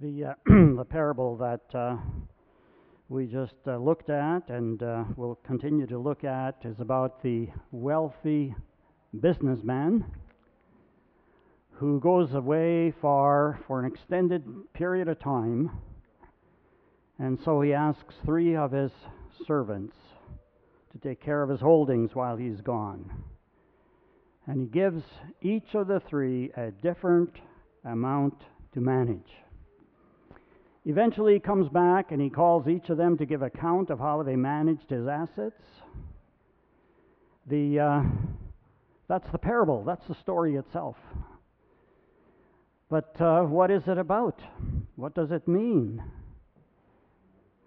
The, uh, the parable that uh, we just uh, looked at and will continue to look at is about the wealthy businessman who goes away far for an extended period of time. And so he asks three of his servants to take care of his holdings while he's gone. And he gives each of the three a different amount to manage. Eventually, he comes back and he calls each of them to give account of how they managed his assets. The, uh, that's the parable, that's the story itself. But uh, what is it about? What does it mean?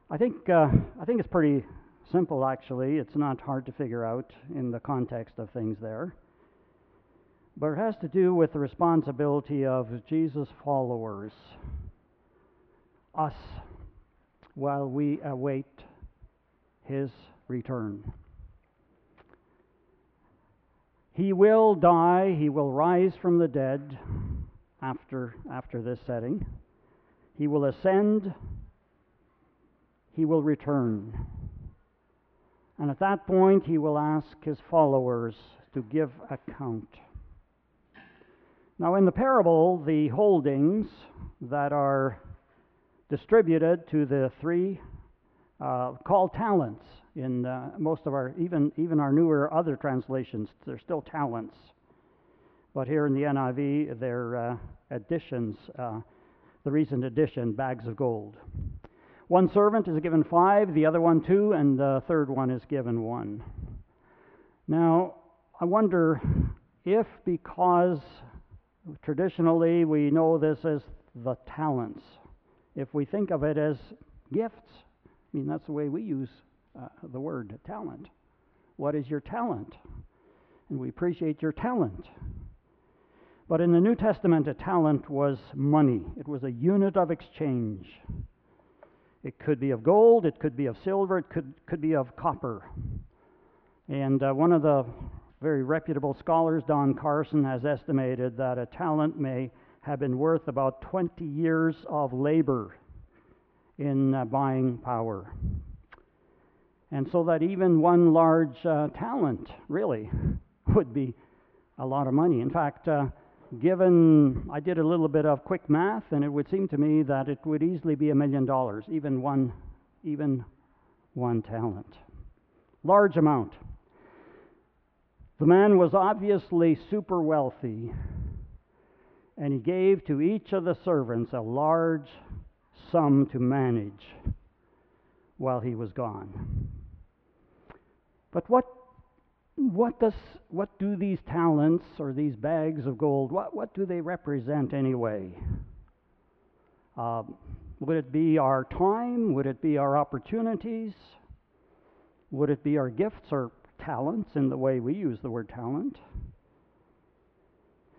I think, uh, I think it's pretty simple, actually. It's not hard to figure out in the context of things there. But it has to do with the responsibility of Jesus' followers us while we await his return. He will die, he will rise from the dead after, after this setting. He will ascend, he will return. And at that point, he will ask his followers to give account. Now, in the parable, the holdings that are distributed to the three uh, called talents in uh, most of our even even our newer other translations. They're still talents. But here in the NIV they're uh, additions uh, the recent addition bags of gold. One servant is given five the other one two and the third one is given one. Now I wonder if because traditionally we know this as the talents if we think of it as gifts, I mean, that's the way we use uh, the word talent. What is your talent? And we appreciate your talent. But in the New Testament, a talent was money, it was a unit of exchange. It could be of gold, it could be of silver, it could, could be of copper. And uh, one of the very reputable scholars, Don Carson, has estimated that a talent may have been worth about 20 years of labor in uh, buying power. And so that even one large uh, talent really would be a lot of money. In fact, uh, given I did a little bit of quick math, and it would seem to me that it would easily be a million dollars, even one, even one talent. Large amount. The man was obviously super wealthy and he gave to each of the servants a large sum to manage while he was gone. But what what does what do these talents or these bags of gold what what do they represent anyway? Uh, would it be our time? Would it be our opportunities? Would it be our gifts or talents in the way we use the word talent?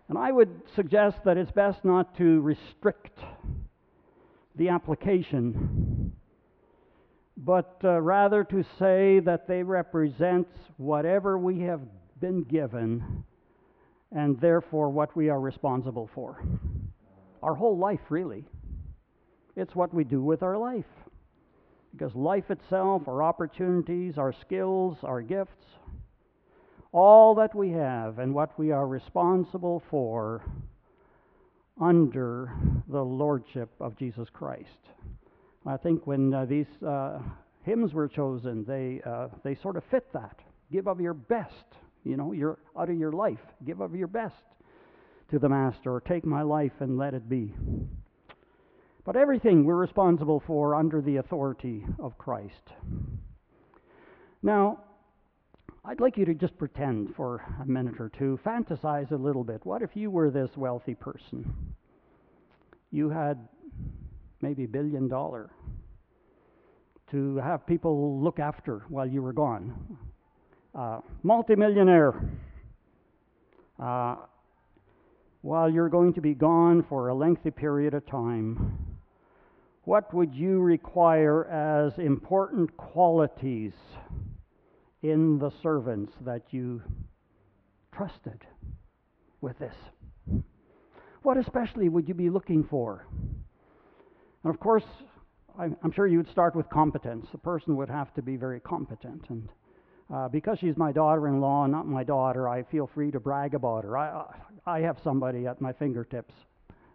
And I would suggest that it's best not to restrict the application, but uh, rather to say that they represent whatever we have been given and therefore what we are responsible for. Our whole life, really. It's what we do with our life. Because life itself, our opportunities, our skills, our gifts, all that we have and what we are responsible for under the lordship of Jesus Christ. I think when uh, these uh, hymns were chosen, they uh, they sort of fit that. Give of your best, you know, your out of your life. Give of your best to the Master, or take my life and let it be. But everything we're responsible for under the authority of Christ. Now, I'd like you to just pretend for a minute or two, fantasize a little bit. What if you were this wealthy person? You had maybe a billion dollar to have people look after while you were gone. Uh, multimillionaire. Uh, while you're going to be gone for a lengthy period of time, what would you require as important qualities in the servants that you trusted with this? What especially would you be looking for? And of course, I'm, sure you'd start with competence. The person would have to be very competent. And uh, because she's my daughter in law, not my daughter, I feel free to brag about her. I, I have somebody at my fingertips.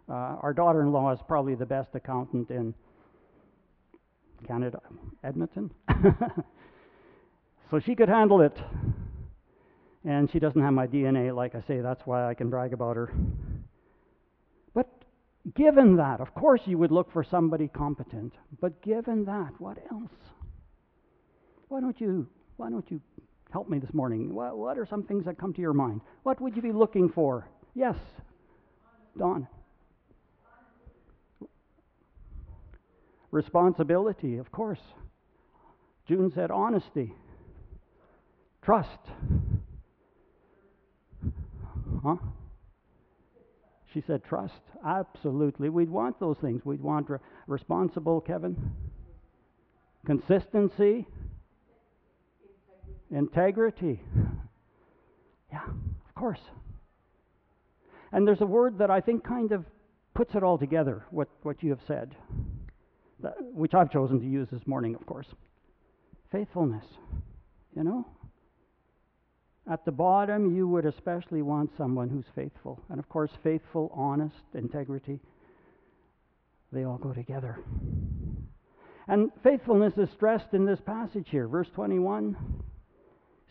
Uh, our daughter in law is probably the best accountant in Canada, Edmonton. so she could handle it. And she doesn't have my DNA, like I say, that's why I can brag about her. But given that, of course you would look for somebody competent. But given that, what else? Why don't you why don't you help me this morning? What, what are some things that come to your mind? What would you be looking for? Yes, Don. Responsibility, of course. June said honesty, trust. Huh? She said trust. Absolutely. We'd want those things. We'd want re- responsible, Kevin. Consistency. Integrity. Yeah, of course. And there's a word that I think kind of puts it all together, what, what you have said, that, which I've chosen to use this morning, of course. Faithfulness. You know? At the bottom, you would especially want someone who's faithful. And of course, faithful, honest, integrity, they all go together. And faithfulness is stressed in this passage here. Verse 21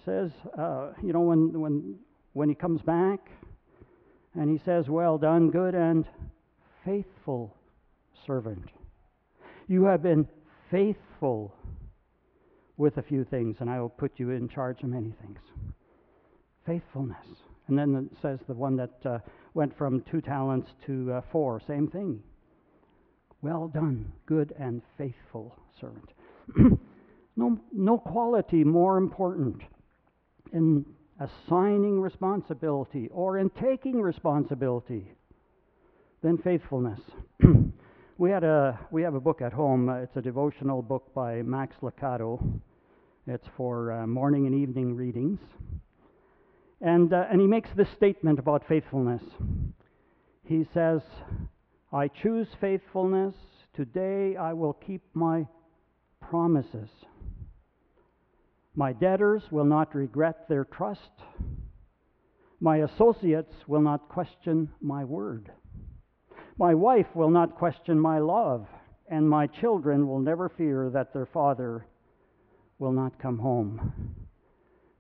says, uh, you know, when, when, when he comes back and he says, Well done, good and faithful servant. You have been faithful with a few things, and I will put you in charge of many things faithfulness. And then it says the one that uh, went from two talents to uh, four, same thing. Well done, good and faithful servant. no, no quality more important in assigning responsibility or in taking responsibility than faithfulness. we had a we have a book at home. Uh, it's a devotional book by Max Lucado. It's for uh, morning and evening readings. And, uh, and he makes this statement about faithfulness. He says, I choose faithfulness. Today I will keep my promises. My debtors will not regret their trust. My associates will not question my word. My wife will not question my love, and my children will never fear that their father will not come home.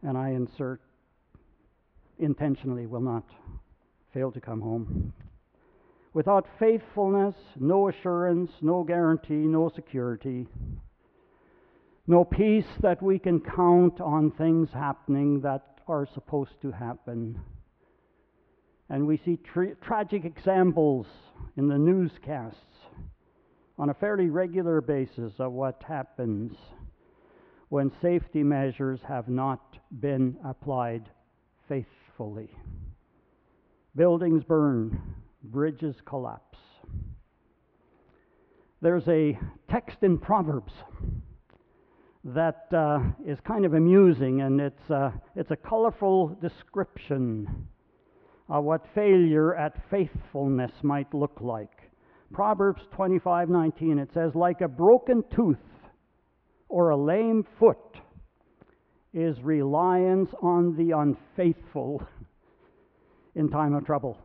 And I insert intentionally will not fail to come home. Without faithfulness, no assurance, no guarantee, no security, no peace that we can count on things happening that are supposed to happen. And we see tra- tragic examples in the newscasts on a fairly regular basis of what happens when safety measures have not been applied faithfully fully. Buildings burn, bridges collapse. There's a text in Proverbs that uh, is kind of amusing, and it's, uh, it's a colorful description of what failure at faithfulness might look like. Proverbs 25:19 it says like a broken tooth or a lame foot is reliance on the unfaithful in time of trouble.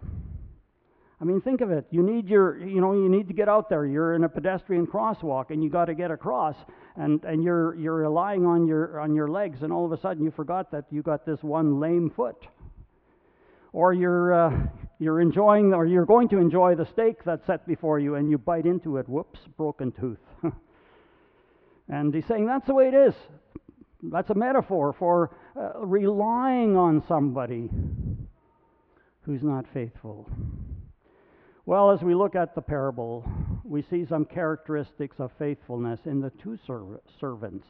I mean, think of it. You need your, you know, you need to get out there. You're in a pedestrian crosswalk, and you got to get across, and and you're you're relying on your on your legs, and all of a sudden you forgot that you got this one lame foot. Or you're uh, you're enjoying, or you're going to enjoy the steak that's set before you, and you bite into it. Whoops, broken tooth. and he's saying that's the way it is. That's a metaphor for uh, relying on somebody who's not faithful. Well, as we look at the parable, we see some characteristics of faithfulness in the two serv- servants.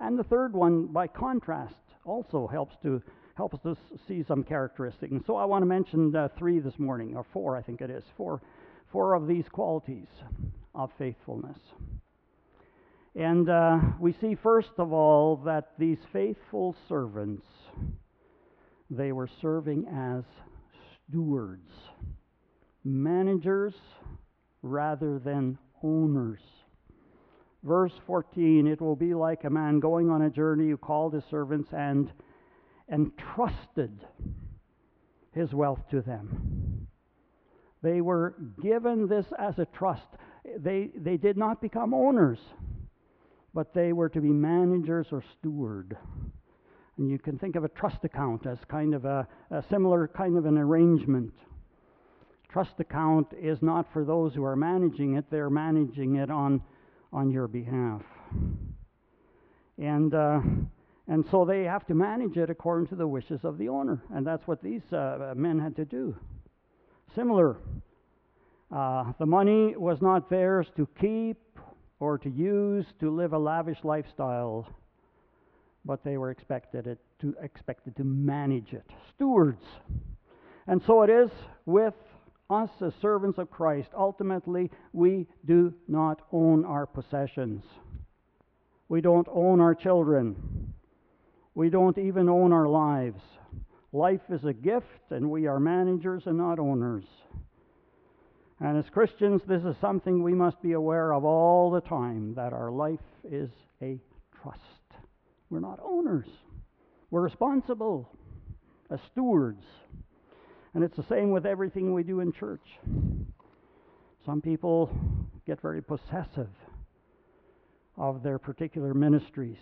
And the third one, by contrast, also helps to helps us see some characteristics. And so I want to mention uh, three this morning, or four, I think it is, four, four of these qualities of faithfulness. And uh, we see, first of all, that these faithful servants, they were serving as stewards, managers rather than owners. Verse 14 It will be like a man going on a journey who called his servants and entrusted his wealth to them. They were given this as a trust. They, they did not become owners, but they were to be managers or steward. And you can think of a trust account as kind of a, a similar kind of an arrangement. Trust account is not for those who are managing it, they're managing it on, on your behalf. And, uh, and so they have to manage it according to the wishes of the owner. And that's what these uh, men had to do. Similar. Uh, the money was not theirs to keep or to use to live a lavish lifestyle but they were expected it to expected to manage it. Stewards. And so it is with us as servants of Christ. Ultimately, we do not own our possessions. We don't own our children. We don't even own our lives. Life is a gift, and we are managers and not owners. And as Christians, this is something we must be aware of all the time that our life is a trust. We're not owners. We're responsible as stewards. And it's the same with everything we do in church. Some people get very possessive of their particular ministries.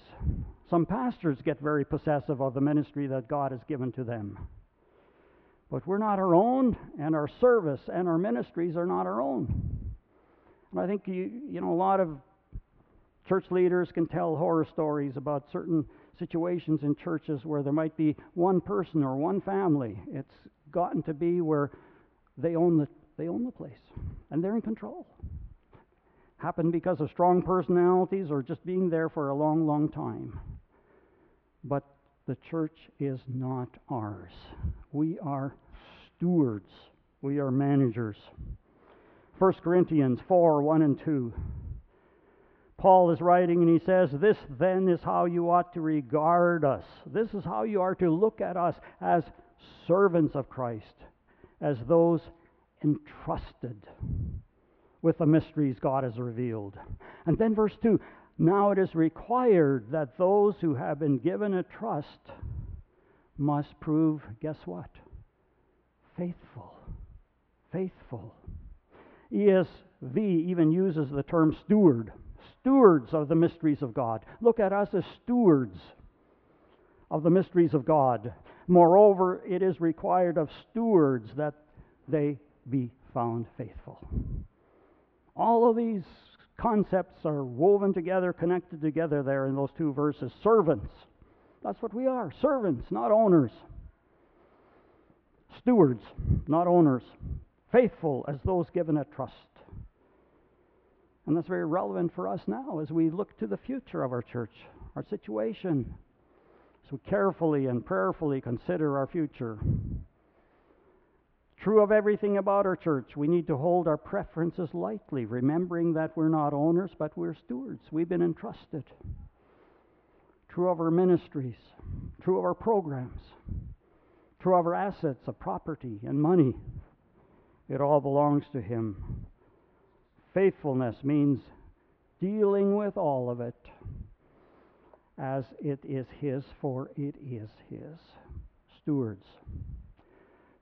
Some pastors get very possessive of the ministry that God has given to them. But we're not our own, and our service and our ministries are not our own. And I think you, you know a lot of Church leaders can tell horror stories about certain situations in churches where there might be one person or one family. It's gotten to be where they own the they own the place and they're in control. Happened because of strong personalities or just being there for a long, long time. But the church is not ours. We are stewards. We are managers. 1 Corinthians 4 1 and 2. Paul is writing and he says, This then is how you ought to regard us. This is how you are to look at us as servants of Christ, as those entrusted with the mysteries God has revealed. And then verse 2 Now it is required that those who have been given a trust must prove, guess what? Faithful. Faithful. ESV even uses the term steward stewards of the mysteries of God. Look at us as stewards of the mysteries of God. Moreover, it is required of stewards that they be found faithful. All of these concepts are woven together, connected together there in those two verses. Servants. That's what we are servants, not owners. Stewards, not owners. Faithful as those given a trust. And that's very relevant for us now as we look to the future of our church, our situation, So carefully and prayerfully consider our future. True of everything about our church, we need to hold our preferences lightly, remembering that we're not owners, but we're stewards. We've been entrusted. True of our ministries, true of our programs, of our assets of property and money. It all belongs to Him. Faithfulness means dealing with all of it as it is His, for it is His. Stewards.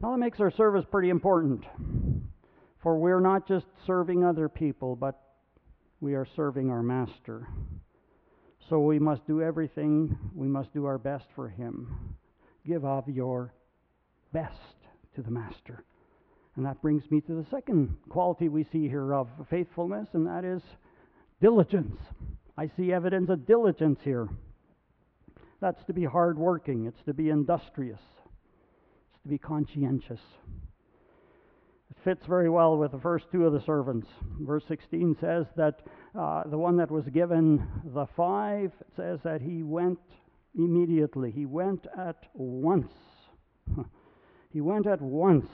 Now, that makes our service pretty important, for we're not just serving other people, but we are serving our Master. So we must do everything, we must do our best for Him. Give of your best to the Master. And that brings me to the second quality we see here of faithfulness, and that is diligence. I see evidence of diligence here. That's to be hardworking, it's to be industrious, it's to be conscientious. It fits very well with the first two of the servants. Verse 16 says that uh, the one that was given the five, says that he went immediately. He went at once. he went at once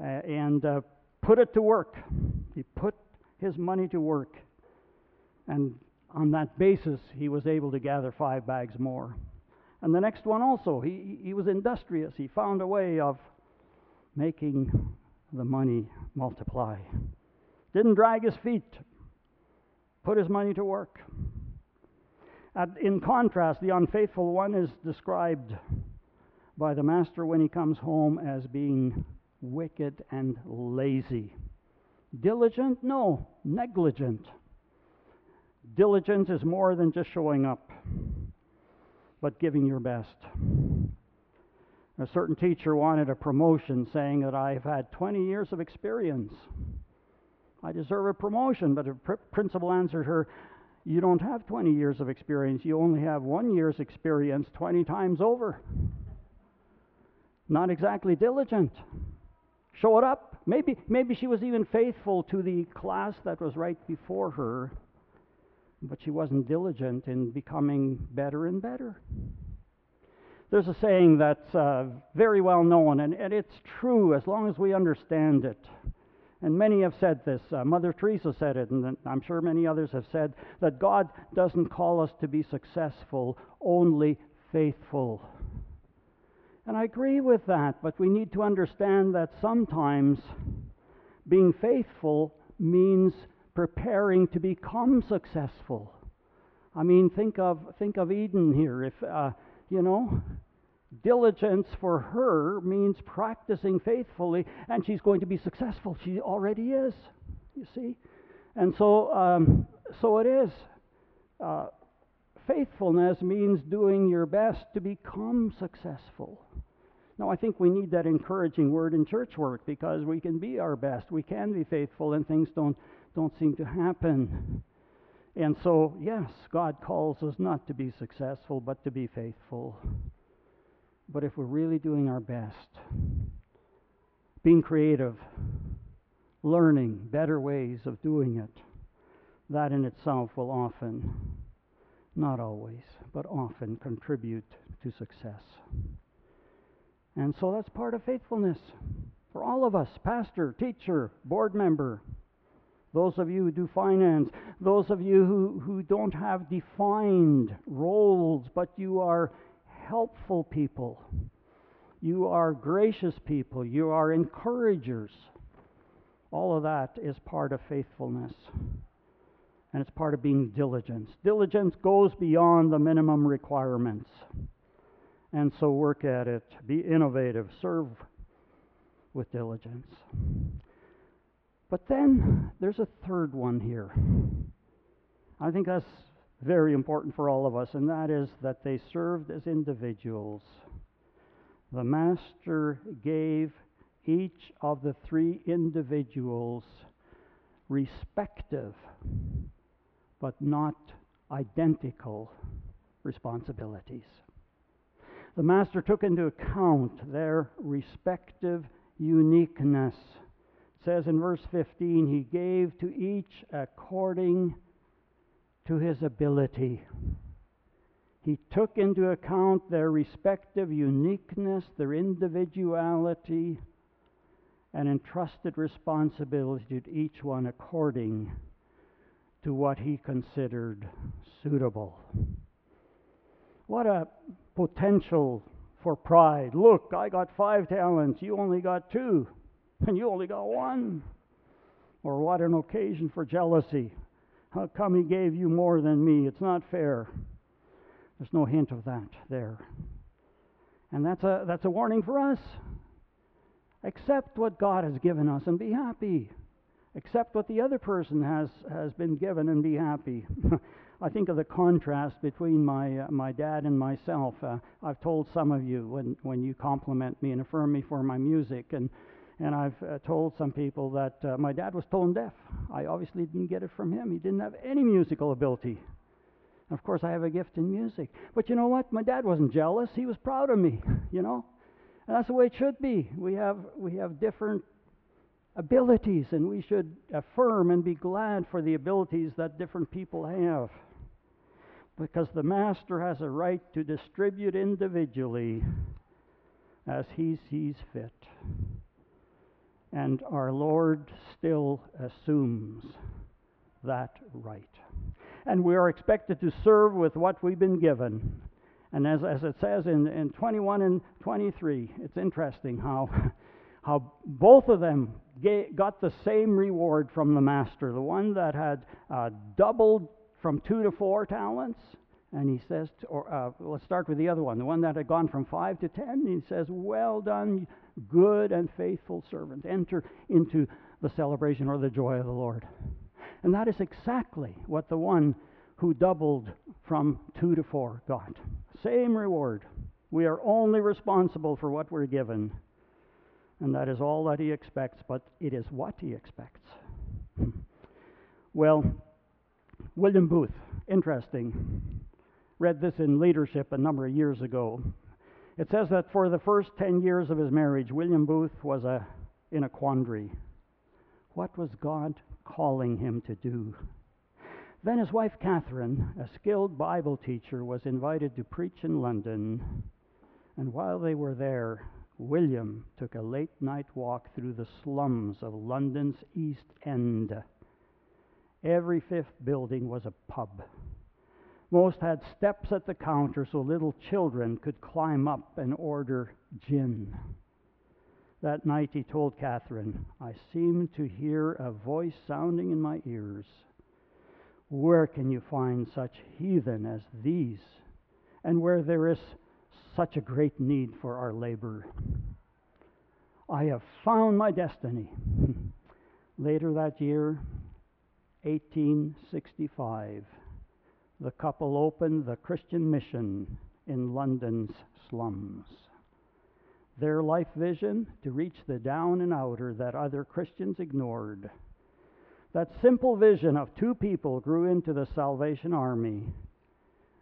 uh, and uh, put it to work. He put his money to work. And on that basis, he was able to gather five bags more. And the next one also, he, he was industrious. He found a way of making the money multiply. didn't drag his feet, put his money to work. In contrast, the unfaithful one is described by the master when he comes home as being wicked and lazy. Diligent? No, negligent. Diligence is more than just showing up, but giving your best. A certain teacher wanted a promotion, saying that I've had 20 years of experience. I deserve a promotion, but the pr- principal answered her, You don't have 20 years of experience. You only have one year's experience 20 times over. Not exactly diligent. Show it up. Maybe, maybe she was even faithful to the class that was right before her, but she wasn't diligent in becoming better and better. There's a saying that's uh, very well known, and, and it's true as long as we understand it. And many have said this. Uh, Mother Teresa said it, and I'm sure many others have said that God doesn't call us to be successful, only faithful. And I agree with that, but we need to understand that sometimes being faithful means preparing to become successful. I mean, think of think of Eden here. If uh, you know, diligence for her means practicing faithfully, and she's going to be successful. She already is. You see, and so um, so it is. Uh, faithfulness means doing your best to become successful. Now, I think we need that encouraging word in church work because we can be our best. We can be faithful, and things don't, don't seem to happen. And so, yes, God calls us not to be successful, but to be faithful. But if we're really doing our best, being creative, learning better ways of doing it, that in itself will often, not always, but often contribute to success. And so that's part of faithfulness for all of us pastor, teacher, board member, those of you who do finance, those of you who, who don't have defined roles, but you are helpful people. You are gracious people. You are encouragers. All of that is part of faithfulness. And it's part of being diligent. Diligence goes beyond the minimum requirements. And so work at it. Be innovative. Serve with diligence. But then there's a third one here. I think that's very important for all of us, and that is that they served as individuals. The Master gave each of the three individuals respective but not identical responsibilities the Master took into account their respective uniqueness. It says in verse 15, He gave to each according to his ability. He took into account their respective uniqueness, their individuality, and entrusted responsibility to each one according to what he considered suitable. What a potential for pride. Look, I got five talents, you only got two, and you only got one. Or what an occasion for jealousy. How come he gave you more than me? It's not fair. There's no hint of that there. And that's a, that's a warning for us. Accept what God has given us and be happy. Accept what the other person has, has been given and be happy. I think of the contrast between my uh, my dad and myself. Uh, I've told some of you when when you compliment me and affirm me for my music, and and I've uh, told some people that uh, my dad was tone deaf. I obviously didn't get it from him. He didn't have any musical ability. Of course, I have a gift in music. But you know what? My dad wasn't jealous. He was proud of me. You know, and that's the way it should be. We have we have different abilities, and we should affirm and be glad for the abilities that different people have. Because the master has a right to distribute individually as he sees fit. And our Lord still assumes that right. And we are expected to serve with what we've been given. And as, as it says in, in 21 and 23, it's interesting how how both of them got the same reward from the master. The one that had uh, doubled from two to four talents, and he says, to, or uh, let's start with the other one, the one that had gone from five to ten. He says, "Well done, good and faithful servant. Enter into the celebration or the joy of the Lord." And that is exactly what the one who doubled from two to four got. Same reward. We are only responsible for what we're given. And that is all that he expects, but it is what he expects. well, William Booth, interesting. Read this in Leadership a number of years ago. It says that for the first 10 years of his marriage, William Booth was a, in a quandary. What was God calling him to do? Then his wife Catherine, a skilled Bible teacher, was invited to preach in London. And while they were there, William took a late night walk through the slums of London's East End. Every fifth building was a pub. Most had steps at the counter so little children could climb up and order gin. That night he told Catherine, I seem to hear a voice sounding in my ears. Where can you find such heathen as these? And where there is such a great need for our labor. I have found my destiny. Later that year, 1865, the couple opened the Christian Mission in London's slums. Their life vision to reach the down and outer that other Christians ignored. That simple vision of two people grew into the Salvation Army,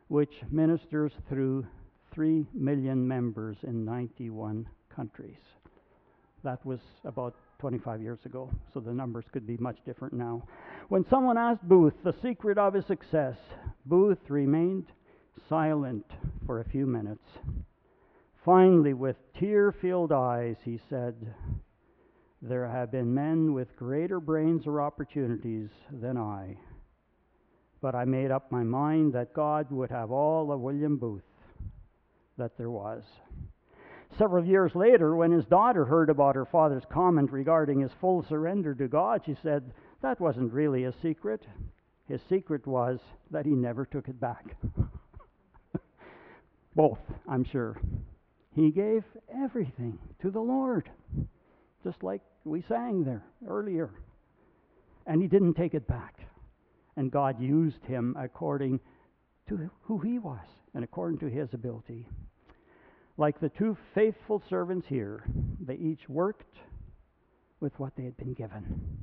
which ministers through 3 million members in 91 countries. That was about 25 years ago, so the numbers could be much different now. When someone asked Booth the secret of his success, Booth remained silent for a few minutes. Finally, with tear filled eyes, he said, There have been men with greater brains or opportunities than I. But I made up my mind that God would have all of William Booth that there was. Several years later, when his daughter heard about her father's comment regarding his full surrender to God, she said, That wasn't really a secret. His secret was that he never took it back. Both, I'm sure. He gave everything to the Lord, just like we sang there earlier. And he didn't take it back. And God used him according to who he was and according to his ability. Like the two faithful servants here, they each worked with what they had been given.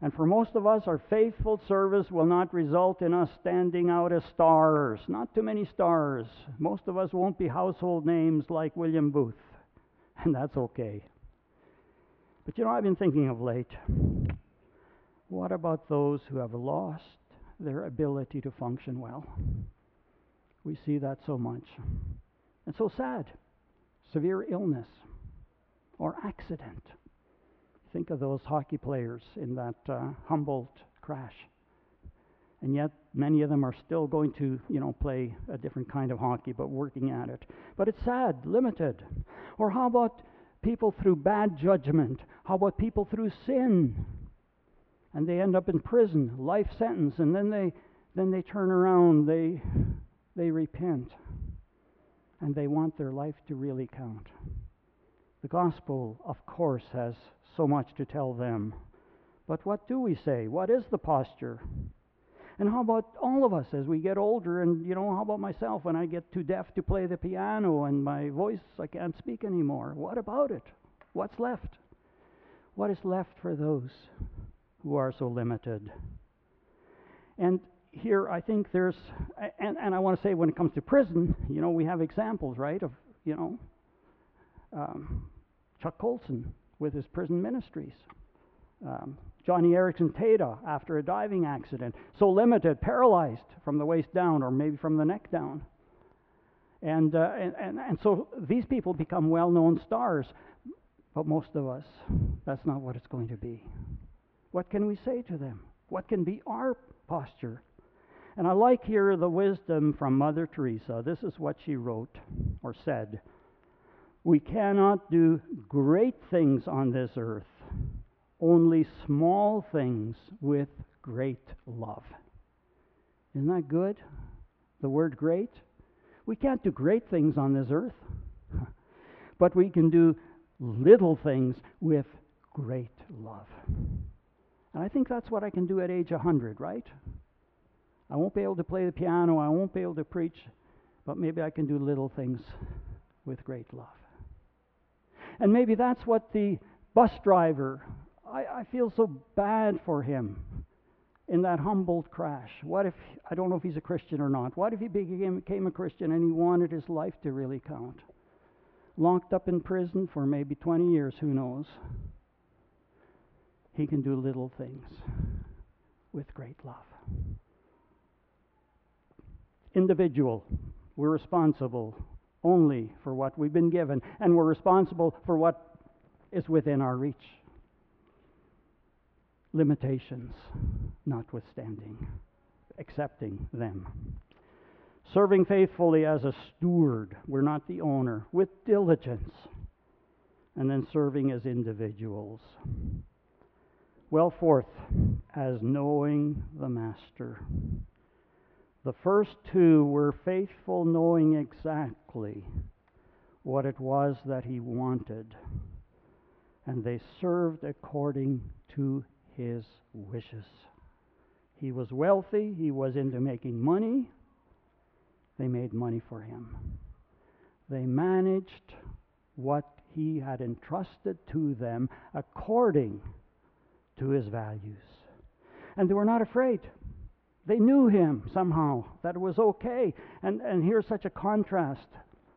And for most of us, our faithful service will not result in us standing out as stars. Not too many stars. Most of us won't be household names like William Booth, and that's okay. But you know, I've been thinking of late what about those who have lost their ability to function well? We see that so much. And so sad. Severe illness or accident. Think of those hockey players in that uh, Humboldt crash. And yet, many of them are still going to, you know, play a different kind of hockey, but working at it. But it's sad, limited. Or how about people through bad judgment? How about people through sin? And they end up in prison, life sentence, and then they then they turn around, they they repent and they want their life to really count. The gospel, of course, has so much to tell them. But what do we say? What is the posture? And how about all of us as we get older? And, you know, how about myself when I get too deaf to play the piano and my voice, I can't speak anymore? What about it? What's left? What is left for those who are so limited? And here I think there's, and, and I want to say when it comes to prison, you know, we have examples, right, of, you know, um, Chuck Colson with his prison ministries. Um, Joni Eareckson Tada after a diving accident, so limited, paralyzed from the waist down or maybe from the neck down. And, uh, and, and, and so these people become well known stars, but most of us, that's not what it's going to be. What can we say to them? What can be our posture? And I like here the wisdom from Mother Teresa. This is what she wrote or said We cannot do great things on this earth, only small things with great love. Isn't that good? The word great? We can't do great things on this earth, but we can do little things with great love. And I think that's what I can do at age 100, right? I won't be able to play the piano, I won't be able to preach, but maybe I can do little things with great love. And maybe that's what the bus driver, I, I feel so bad for him in that Humboldt crash. What if, I don't know if he's a Christian or not, what if he became, became a Christian and he wanted his life to really count? Locked up in prison for maybe 20 years, who knows? He can do little things with great love. Individual, we're responsible only for what we've been given, and we're responsible for what is within our reach. Limitations notwithstanding, accepting them. Serving faithfully as a steward, we're not the owner, with diligence, and then serving as individuals. Well, fourth as knowing the Master. The first two were faithful, knowing exactly what it was that he wanted, and they served according to his wishes. He was wealthy, he was into making money. They made money for him. They managed what he had entrusted to them according to his values. And they were not afraid. They knew him somehow, that it was okay. And, and here's such a contrast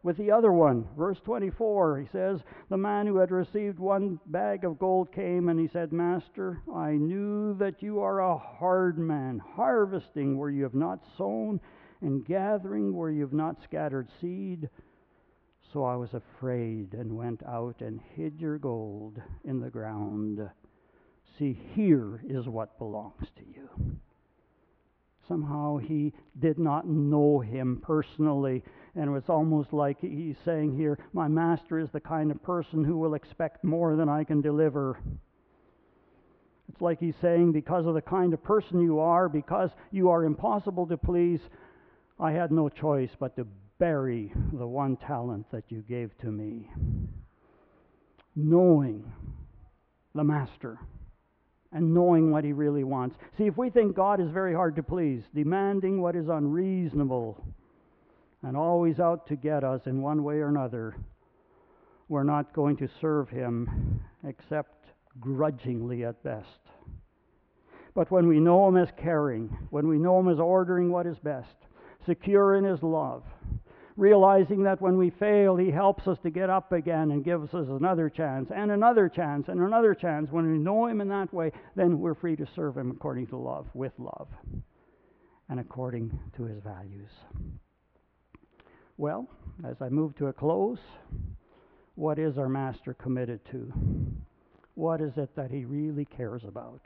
with the other one. Verse 24, he says, The man who had received one bag of gold came and he said, Master, I knew that you are a hard man, harvesting where you have not sown, and gathering where you have not scattered seed. So I was afraid and went out and hid your gold in the ground. See, here is what belongs to you. Somehow he did not know him personally, and it was almost like he's saying here, My master is the kind of person who will expect more than I can deliver. It's like he's saying, Because of the kind of person you are, because you are impossible to please, I had no choice but to bury the one talent that you gave to me. Knowing the master and knowing what he really wants. See, if we think God is very hard to please, demanding what is unreasonable, and always out to get us in one way or another, we're not going to serve him except grudgingly at best. But when we know him as caring, when we know him as ordering what is best, secure in his love, realizing that when we fail, He helps us to get up again and gives us another chance and another chance and another chance. When we know Him in that way, then we're free to serve Him according to love, with love, and according to His values. Well, as I move to a close, what is our Master committed to? What is it that He really cares about?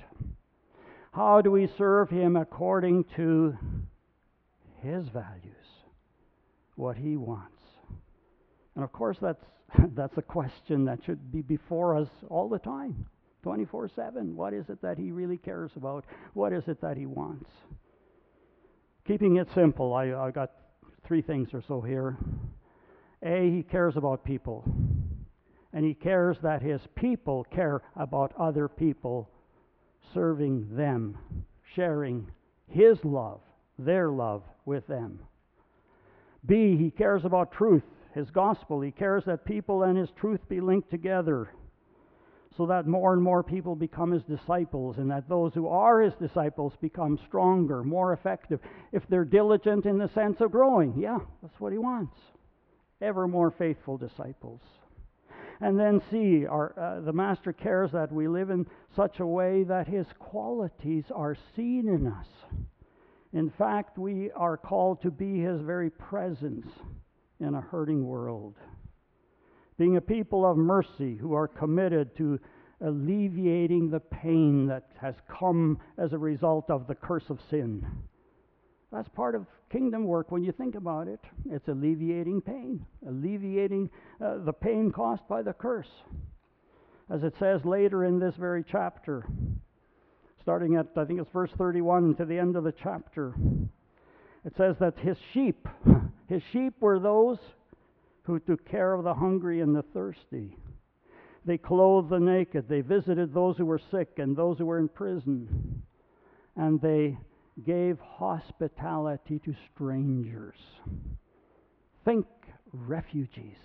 How do we serve Him according to His values? What he wants. And of course, that's, that's a question that should be before us all the time 24 7. What is it that he really cares about? What is it that he wants? Keeping it simple, I, I got three things or so here. A, he cares about people. And he cares that his people care about other people, serving them, sharing his love, their love with them. B, he cares about truth, his gospel. He cares that people and his truth be linked together so that more and more people become his disciples and that those who are his disciples become stronger, more effective. If they're diligent in the sense of growing, yeah, that's what he wants. Ever more faithful disciples. And then C, our, uh, the Master cares that we live in such a way that his qualities are seen in us. In fact, we are called to be His very presence in a hurting world. Being a people of mercy who are committed to alleviating the pain that has come as a result of the curse of sin That's part of kingdom work when you think about it. It's alleviating pain, alleviating uh, the pain caused by the curse. As it says later in this very chapter, starting at, I think it's verse 31 to the end of the chapter, it says that his sheep, his sheep were those who took care of the hungry and the thirsty. They clothed the naked. They visited those who were sick and those who were in prison. And they gave hospitality to strangers. Think refugees.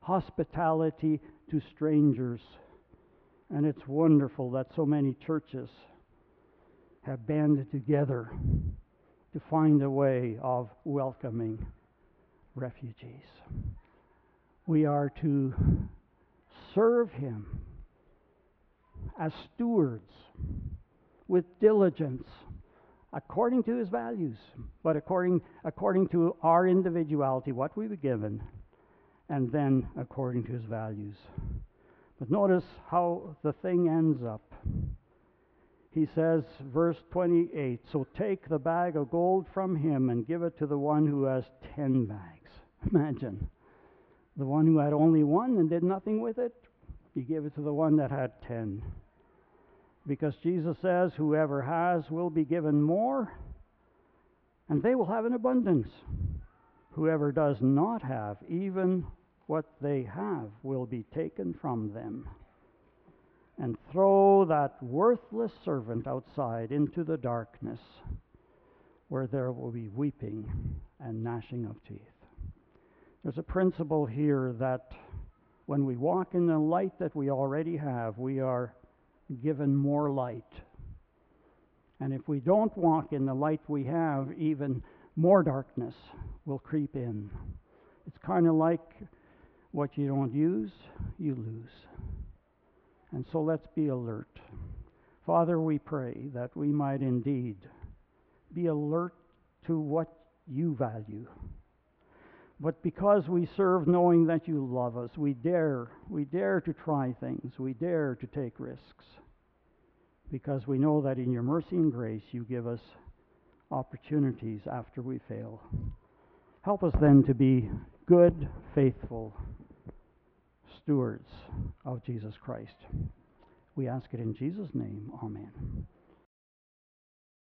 Hospitality to strangers. And it's wonderful that so many churches have banded together to find a way of welcoming refugees. We are to serve Him as stewards with diligence according to His values, but according, according to our individuality, what we were given, and then according to His values. But notice how the thing ends up. He says, verse 28 So take the bag of gold from him and give it to the one who has ten bags. Imagine. The one who had only one and did nothing with it, he gave it to the one that had ten. Because Jesus says, Whoever has will be given more, and they will have an abundance. Whoever does not have, even what they have will be taken from them. And throw that worthless servant outside into the darkness, where there will be weeping and gnashing of teeth. There's a principle here that when we walk in the light that we already have, we are given more light. And if we don't walk in the light we have, even more darkness will creep in. It's kind of like what you don't use, you lose. And so let's be alert. Father, we pray that we might indeed be alert to what you value. But because we serve knowing that you love us, we dare, we dare to try things. We dare to take risks. Because we know that in your mercy and grace you give us opportunities after we fail. Help us then to be good, faithful stewards of Jesus Christ. We ask it in Jesus' name. Amen.